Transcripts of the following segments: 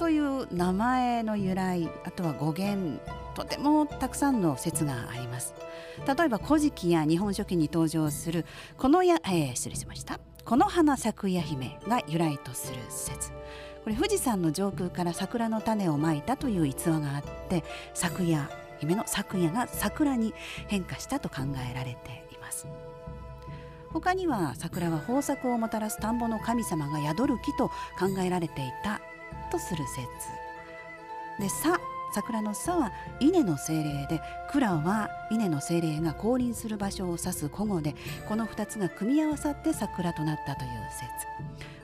という名前の由来あとは語源とてもたくさんの説があります。例えば古事記や日本書紀に登場するこのや、えー、失礼しました。この花咲くや姫が由来とする説。これ富士山の上空から桜の種をまいたという逸話があって咲夜姫の咲夜が桜に変化したと考えられています。他には桜は豊作をもたらす田んぼの神様が宿る木と考えられていたとする説で「さ」桜の「さ」は稲の精霊で「蔵」は稲の精霊が降臨する場所を指す古語でこの2つが組み合わさって桜となったという説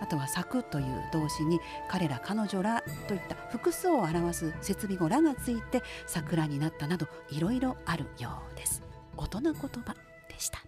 あとは「咲く」という動詞に彼ら彼女らといった複数を表す設備語「ら」がついて桜になったなどいろいろあるようです。大人言葉でした